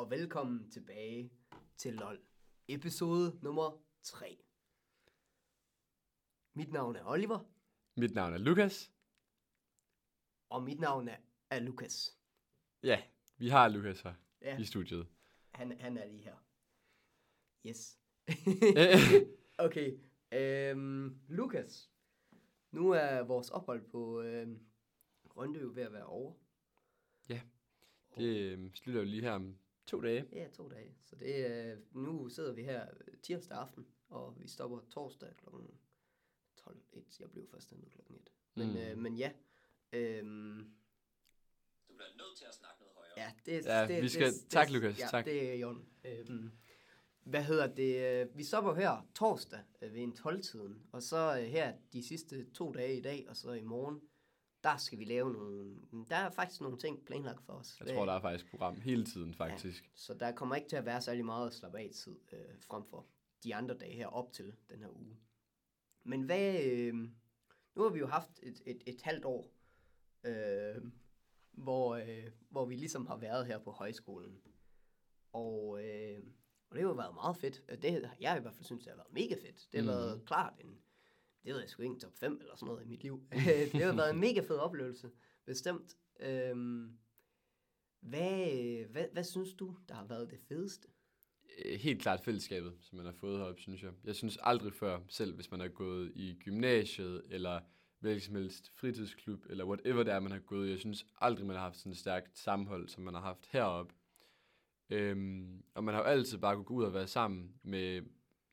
og velkommen tilbage til LOL. Episode nummer 3. Mit navn er Oliver, Mit navn er Lukas. og mit navn er, er Lukas. Ja, vi har Lukas her Ja, i studiet. han, han er lige her. Yes. okay, øhm, Lukas. Nu er vores ophold på øhm, Rønde jo ved at være over. det øh, slutter jo lige her om to dage. Ja, to dage. Så det, er- nu sidder vi her tirsdag aften, og vi stopper torsdag kl. 12.1. Jeg blev først hentet klokken 1. Men, Mm. øh, men ja. Øhm, Du bliver nødt til at snakke noget højere. ja, det, Ja, det, vi skal- det, tak, det, Lukas, Ja, tak. det er orden. Øhm, hvad hedder det? øh, Vi stopper her torsdag øh, ved en 12-tiden, og så øh, her de sidste to dage i dag, og så i morgen, der skal vi lave nogle... Der er faktisk nogle ting planlagt for os. Jeg tror, der er faktisk program hele tiden, faktisk. Så der kommer ikke til at være særlig meget at slappe af tid øh, frem for de andre dage her op til den her uge. Men hvad... Øh, nu har vi jo haft et, et, et halvt år, øh, hvor, øh, hvor vi ligesom har været her på højskolen. Og, øh, og det har jo været meget fedt. Det jeg i hvert fald synes, det har været mega fedt. Det har mm. været klart en... Det ved jeg sgu ikke top 5 eller sådan noget i mit liv. det har været en mega fed oplevelse, bestemt. Øhm, hvad, øh, hvad, hvad synes du, der har været det fedeste? Øh, Helt klart fællesskabet, som man har fået heroppe, synes jeg. Jeg synes aldrig før, selv hvis man har gået i gymnasiet, eller hvilken som helst fritidsklub, eller whatever det er, man har gået i, jeg synes aldrig, man har haft sådan et stærkt sammenhold, som man har haft heroppe. Øhm, og man har jo altid bare kunne gå ud og være sammen med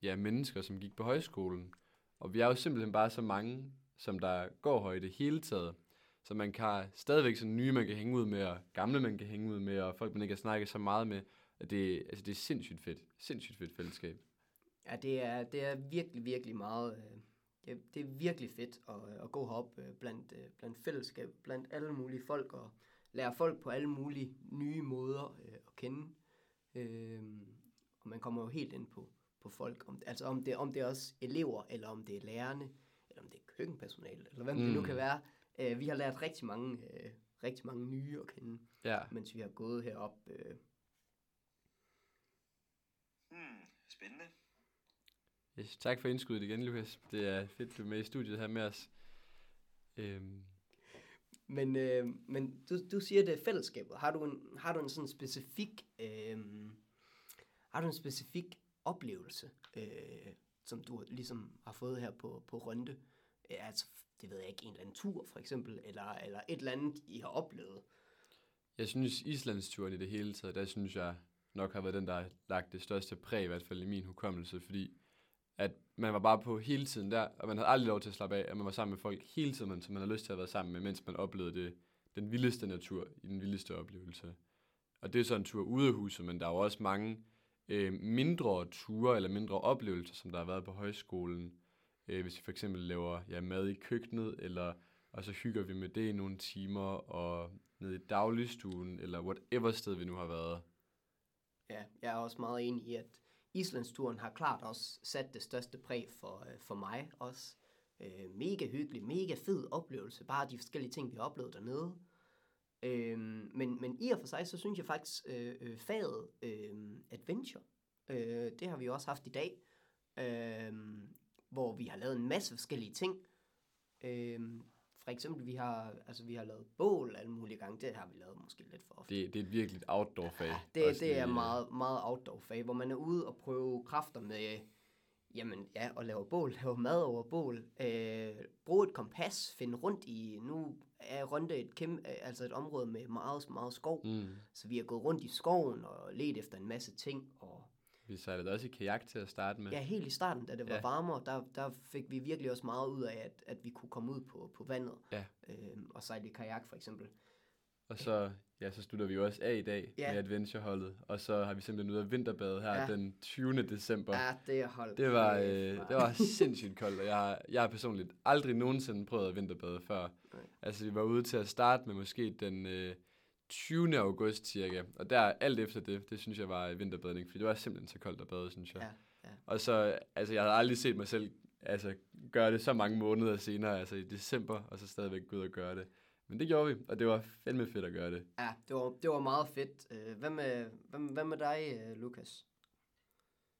ja, mennesker, som gik på højskolen. Og vi er jo simpelthen bare så mange, som der går højt hele taget. Så man kan stadigvæk sådan nye, man kan hænge ud med, og gamle, man kan hænge ud med, og folk, man ikke har snakket så meget med. At det, altså, det er sindssygt fedt. Sindssygt fedt fællesskab. Ja, det er, det er virkelig, virkelig meget... Øh, det, det er virkelig fedt at, at gå herop øh, blandt, øh, blandt fællesskab, blandt alle mulige folk, og lære folk på alle mulige nye måder øh, at kende. Øh, og man kommer jo helt ind på, på folk, om, altså om det, om det er også elever, eller om det er lærerne, eller om det er køkkenpersonale, eller hvem mm. det nu Mm. kan være. Øh, vi har lært rigtig mange, øh, rigtig mange nye at kende, Ja. mens vi har gået herop. Øh, Hmm, spændende. Yes, tak for indskuddet igen, Lukas. Det er fedt, du er med i studiet her med os. Øhm, Men, øh, men du, du siger, det er fællesskabet. Har du en, har du en sådan specifik, øh, har du en specifik oplevelse, øh, som du ligesom har fået her på, på Rønte? Øh, altså, det ved jeg ikke, en eller anden tur for eksempel, eller, eller et eller andet, I har oplevet. jeg synes, Islandsturen i det hele taget, der synes jeg nok har været den, der har lagt det største præg, i hvert fald i min hukommelse, fordi at man var bare på hele tiden der, og man havde aldrig lov til at slappe af, at man var sammen med folk hele tiden, som man havde lyst til at være sammen med, mens man oplevede det, den vildeste natur i den vildeste oplevelse. Og det er så en tur ude af huset, men der er jo også mange øh, mindre ture eller mindre oplevelser, som der har været på højskolen. Øh, hvis vi for eksempel laver ja, mad i køkkenet, eller og så hygger vi med det i nogle timer, og nede i dagligstuen, eller whatever sted vi nu har været. Ja, jeg er også meget enig i, at Islandsturen har klart også sat det største præg for, øh, for mig også. Øh, mega hyggelig, mega fed oplevelse, bare de forskellige ting, vi har oplevet dernede. Øh, men, men i og for sig, så synes jeg faktisk, øh, øh faget øh, adventure, øh, det har vi jo også haft i dag, øh, hvor vi har lavet en masse forskellige ting. Øh, for eksempel, vi har, altså, vi har lavet bål alle mulige gange, det har vi lavet måske lidt for ofte. Det, det er et virkelig outdoor-fag. Ja, det, det er lige, meget, meget outdoor fag, hvor man er ude og prøve kræfter med, jamen ja, at lave bål, lave mad over bål, øh, bruge et kompas, finde rundt i, nu er Rønde et, kæmpe, altså et område med meget, meget skov, mm. Så vi har gået rundt i skoven og let efter en masse ting, og Vi sejlede også i kajak til at starte med. ja, helt i starten, da det var Ja. varmere, der, der fik vi virkelig også meget ud af, at, at vi kunne komme ud på, på vandet, Ja. øh, og sejle i kajak for eksempel. Og så, ja, så slutter vi jo også af i dag Ja. med adventureholdet. Og så har vi simpelthen ude af vinterbade her Ja. den 20. december. Ja, det er holdt. Det var, øh, det var sindssygt koldt, og jeg, har- jeg har personligt aldrig nogensinde prøvet at vinterbade før. Nej. Altså, vi var ude til at starte med måske den øh, 20. august cirka, og der alt efter det, det synes jeg var vinterbadning, fordi det var simpelthen så koldt at bade, synes jeg. Ja, ja. Og så, altså, jeg havde aldrig set mig selv altså, gøre det så mange måneder senere, altså i december, og så stadigvæk gå ud og gøre det. Men det gjorde vi, og det var fandme fedt at gøre det. Ja, det var, det var meget fedt. Øh, Hvad med, hvad, hvad med dig, øh, Lukas?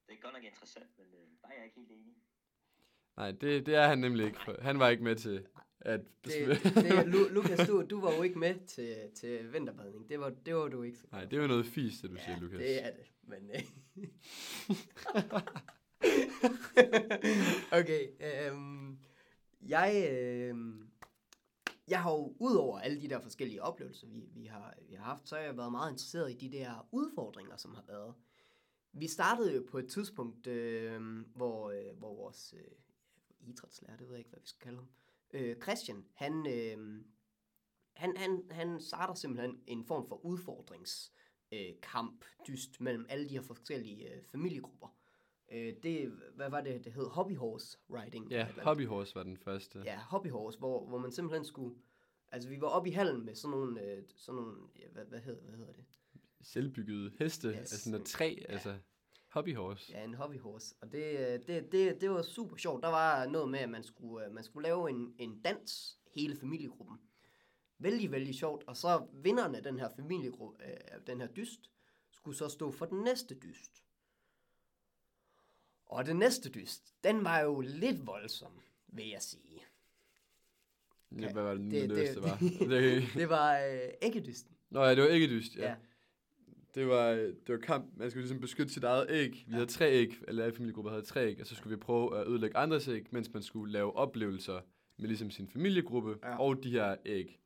Det er godt nok interessant, men øh, der er jeg ikke helt enig. Nej, det, det er han nemlig ikke. Han var ikke med til at... Det, det, Lu, Lukas, du, du var jo ikke med til, til vinterbadning. Det var, det var du ikke. så Nej, det er jo noget fisk, det du Ja, siger, Lukas. det er det. Men, øh. okay. Øhm, jeg, øhm, jeg har jo, udover alle de der forskellige oplevelser, vi, vi, har, vi har haft, så har jeg været meget interesseret i de der udfordringer, som har været. Vi startede jo på et tidspunkt, øh, hvor, øh, hvor vores øh, idrætslærer, det ved jeg ikke, hvad vi skal kalde ham, øh, Christian, han, øh, han, han, han starter simpelthen en form for udfordrings øh, kamp, dyst mellem alle de her forskellige øh, familiegrupper. Øh, det, hvad var det, det hed? Hobby horse riding. Ja, andet. Hobbyhorse var den første. Ja, hobby horse, hvor, hvor man simpelthen skulle... Altså, vi var oppe i hallen med sådan nogle... Øh, sådan nogle ja, hvad, hvad, hedder, hvad hedder det? Selvbyggede heste, Yes. altså noget træ, altså hobbyhorse. Ja, en hobby horse. Og det, øh, det, det, det var super sjovt. Der var noget med, at man skulle, øh, man skulle lave en, en dans, hele familiegruppen. Vældig, vældig sjovt. Og så vinderne af den her familiegruppe, øh, den her dyst, skulle så stå for den næste dyst. Og den næste dyst, den var jo lidt voldsom, vil jeg sige. Ja, hvad var det, det- det, det, det- var? det, Det var øh, æggedysten. Nå ja, det var ikke dyst, ja. Ja. Det var, det var kamp, man skulle ligesom beskytte sit eget æg. Vi ja. havde tre æg, eller alle familiegrupper havde tre æg, og så skulle vi prøve at ødelægge andres æg, mens man skulle lave oplevelser med ligesom sin familiegruppe ja. og de her æg.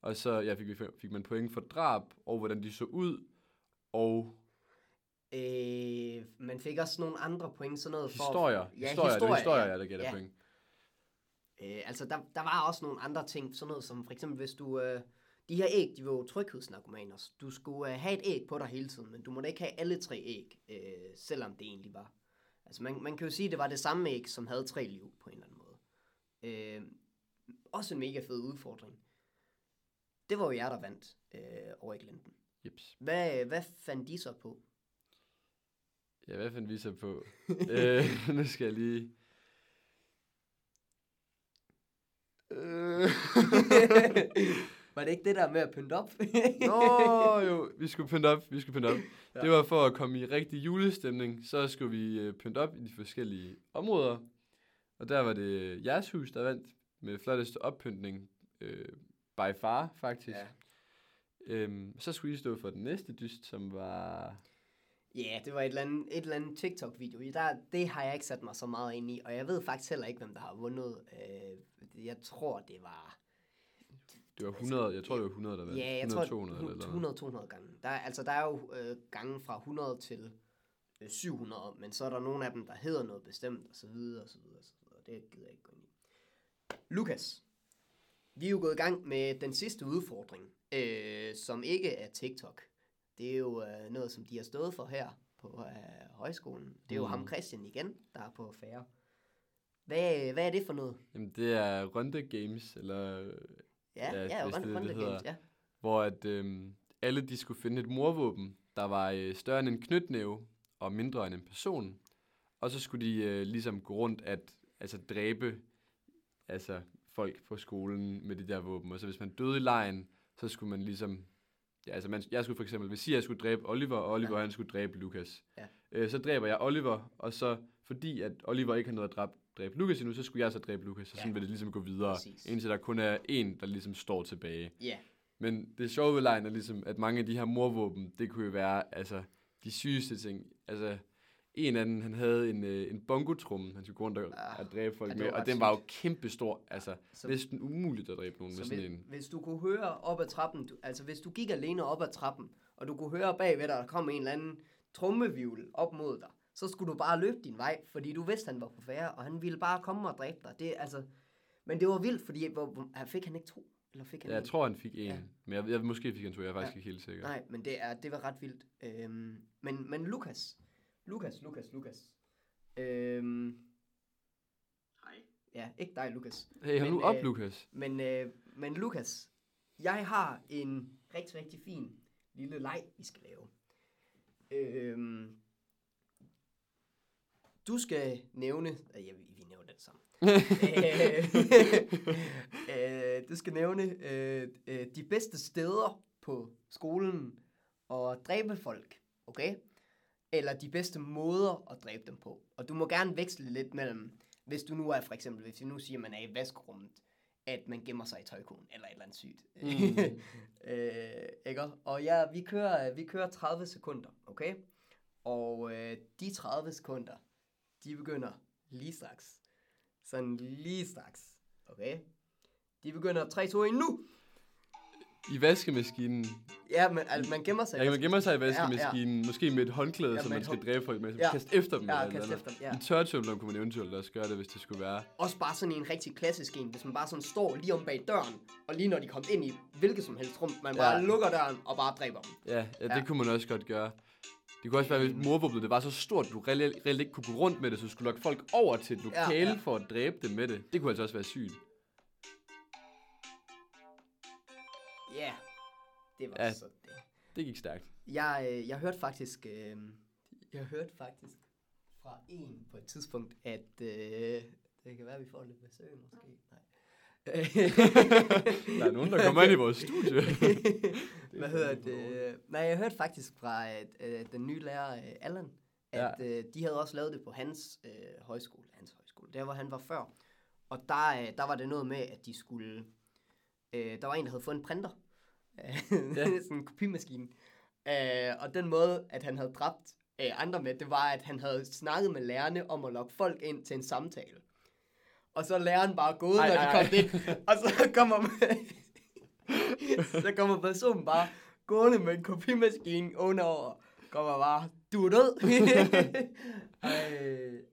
Og så ja, fik, vi, fik man point for drab, og hvordan de så ud, og Øh, man fik også nogle andre point, sådan noget for... historier. Ja, historier, det er historier, ja. der giver Ja. point. Øh, altså, der, der var også nogle andre ting, sådan noget som for eksempel, hvis du... Øh, de her æg, de var jo tryghedsnarkomaner. Du skulle øh, have et æg på dig hele tiden, men du måtte ikke have alle tre æg, øh, selvom det egentlig var. Altså, man, man kan jo sige, at det var det samme æg, som havde tre liv på en eller anden måde. Øh, også en mega fed udfordring. Det var jo jer, der vandt øh, over i Glenten. Jeps. Hvad, hvad fandt de så på? Ja, hvad fandt vi så på? øh, nu skal jeg lige... Øh. var det ikke det der med at pynte op? Nå, jo, vi skulle pynte op, vi skulle pynte op. Ja. Det var for at komme i rigtig julestemning, så skulle vi øh, pynte op i de forskellige områder. Og der var det jeres hus, der vandt med flotteste oppyntning, øh, by far faktisk. Ja. Øhm, så skulle I stå for den næste dyst, som var... Ja, det var et eller andet, et eller andet TikTok-video. Der, det har jeg ikke sat mig så meget ind i, og jeg ved faktisk heller ikke, hvem der har vundet. Øh, jeg tror, det var... Det var 100, jeg tror det var 100, der vandt. Ja, jeg 100, tror, 200 eller noget. 100-200 gange. Der, er- altså, der er jo øh, gange fra 100 til øh, 700, men så er der nogle af dem, der hedder noget bestemt, og så videre, og så videre, og så videre. Det gider jeg ikke gå ind i. Lukas, vi er jo gået i gang med den sidste udfordring, øh, som ikke er TikTok. Det er jo øh, noget, som de har stået for her på øh, højskolen. Det er jo Mm. ham Christian igen, der er på færre. Hvad, hvad er det for noget? Jamen, det er Runde Games, eller Ja, Ja, ja, hvis det er Run, det, the Games, hedder. ja. hvor at, øhm, alle de skulle finde et morvåben, der var øh, større end en knytnæve og mindre end en person. Og så skulle de øh, ligesom gå rundt at altså, dræbe altså, folk på skolen med de der våben. Og så hvis man døde i lejen, så skulle man ligesom... Ja, altså man, jeg skulle for eksempel, hvis jeg skulle dræbe Oliver, og Oliver Ja. ja. han skulle dræbe Lukas. Ja. Øh, så dræber jeg Oliver, og så fordi at Oliver ikke har noget at dræbe, dræbe Lukas endnu, så skulle jeg så dræbe Lukas, og Ja. sådan vil det ligesom gå videre, Præcis. indtil der kun er en, der ligesom står tilbage. Ja, Men det sjove ved lejen er ligesom, at mange af de her morvåben, det kunne jo være altså, de sygeste ting. Altså, en af dem, han havde en, øh, en bongotrumme, han skulle gå rundt og, Ah, og dræbe folk ja, med, og den var jo kæmpestor. Altså, så- næsten umuligt at dræbe nogen med Så sådan hvis, en. hvis du kunne høre op ad trappen, du, altså hvis du gik alene op ad trappen, og du kunne høre bagved dig, der kom en eller anden trummevivl op mod dig, så skulle du bare løbe din vej, fordi du vidste, han var på færre, og han ville bare komme og dræbe dig. Det, altså, men det var vildt, fordi hvor, han fik han ikke to? Eller fik han Ja, jeg en? tror, han fik en. Ja. Men jeg, jeg, måske fik han to, jeg er faktisk ja. ikke helt sikker. Nej, men det, er, det var ret vildt. Øhm, men, men Lukas, Lukas, Lukas, Lukas. Øhm, Hej. ja, ikke dig, Lukas. Hey, hold Men, nu op, øh, Lukas. Men, øh, men Lukas, jeg har en rigtig, rigtig fin lille leg, vi skal lave. Øhm, Du skal nævne... Øh, ja, vi, vi nævner det sammen. øh, øh, du skal nævne øh, øh, de bedste steder på skolen at dræbe folk, okay? Eller de bedste måder at dræbe dem på. Og du må gerne veksle lidt mellem, hvis du nu er for eksempel, hvis vi nu siger, at man er i vaskerummet, at man gemmer sig i tøjkonen, eller et eller andet sygt. Mm. øh, ikke? Og ja, vi kører, vi kører 30 sekunder, okay? Og øh, de 30 sekunder, de begynder lige straks. Sådan lige straks, okay? De begynder 3, 2, 1, nu! I vaskemaskinen. Ja, men altså, man gemmer sig. Ja, man gemmer sig i Ja, ja. vaskemaskinen, måske med et håndklæde, Ja, som man skal hånd- dræbe folk med. Ja. Kaste efter dem. Ja, eller kaste efter dem, ja. I tørretumbler kunne man eventuelt også gøre det, hvis det skulle være. Også bare sådan en rigtig klassisk en, hvis man bare sådan står lige om bag døren, og lige når de kommer ind i hvilket som helst rum, man bare Ja. lukker døren og bare dræber dem. Ja, ja, det Ja. kunne man også godt gøre. Det kunne også være, hvis morvåbnet det var så stort, du reelt, ikke kunne gå rundt med det, så du skulle lokke folk over til et lokale Ja, ja, ja. ja. for at dræbe dem med det. Det kunne altså også være sygt. Det var Ja. så det. Det gik stærkt. Jeg, øh, jeg hørte faktisk, øh, jeg hørte faktisk fra en på et tidspunkt, at øh, det kan være, at vi får lidt besøg måske. Nej. Der er nogen, der kommer ind i vores studie. Hvad hedder det? Nej, jeg hørte faktisk fra øh, øh, den nye lærer, øh, Allan, at ja. øh, de havde også lavet det på hans øh, højskole, hans højskole, der hvor han var før. Og der, øh, der var det noget med, at de skulle... Øh, der var en, der havde fået en printer. ja. sådan en kopimaskine. Øh, og den måde, at han havde dræbt øh, andre med, det var, at han havde snakket med lærerne om at lokke folk ind til en samtale. Og så er læreren bare gået, Ej, når de kom ej. ind. Og så kommer, så kommer personen bare gående med en kopimaskine ovenover. Kommer bare, du er død. ej,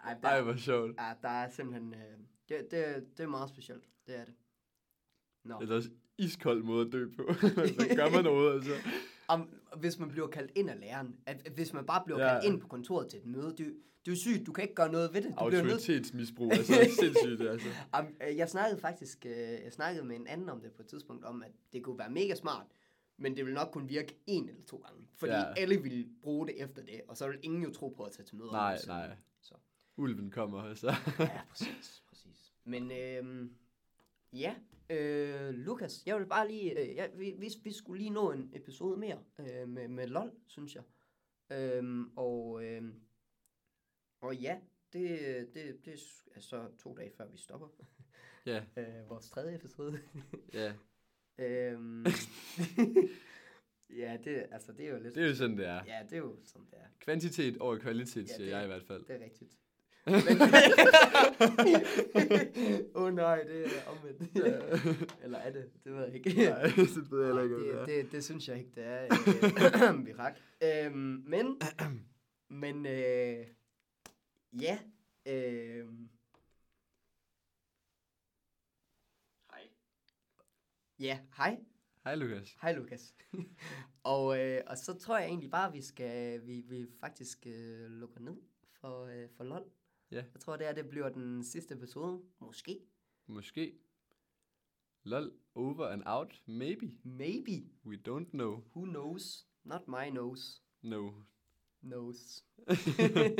ej, der, Ej, hvor sjovt. ja, der er simpelthen... Øh, det, det, det er meget specielt. Det er det. Nå. Det er også iskold måde at dø på. så gør man noget, altså. Om, hvis man bliver kaldt ind af læreren, at at hvis man bare bliver Ja. kaldt ind på kontoret til et møde, det, det er jo sygt, du kan ikke gøre noget ved det. Du Autoritetsmisbrug, altså sindssygt, altså. Am, øh, jeg snakkede faktisk øh, jeg snakkede med en anden om det på et tidspunkt, om at det kunne være mega smart, men det vil nok kun virke en eller to gange. Fordi Ja. alle vil bruge det efter det, og så vil ingen jo tro på at tage til møder. Nej, nogensinde. nej. Så. Ulven kommer, altså. Ja, præcis, præcis. Men øhm, ja, øh, Lukas, jeg vil bare lige, øh, ja, vi, vi, vi skulle lige nå en episode mere øh, med, med LOL, synes jeg. Øhm, og, øhm, og ja, det, det, det er så to dage før vi stopper ja, øh, vores tredje episode. ja. øhm, ja, det, altså, det er jo lidt... Det er jo sådan, det er. Ja, det er jo som det er. Kvantitet over kvalitet, Ja, siger det- jeg i hvert fald. Det er rigtigt. Åh oh, nej, det er omvendt. Eller er det? Det ved jeg ikke. Nej, det ved jeg heller ikke, det det, det, det synes jeg ikke, det er. Øh, vi rak. Øhm, men, men øh, ja, øh, Hej. ja, hej. Hej, Lukas. Hej Lukas. og, øh, og så tror jeg egentlig bare, at vi skal, vi, vi faktisk øh, lukker ned for, øh, for LOL. Ja. Jeg tror, det er, det bliver den sidste episode. Måske. Måske. Lol, over and out, maybe. Maybe. We don't know. Who knows? Not my nose. No. Nose.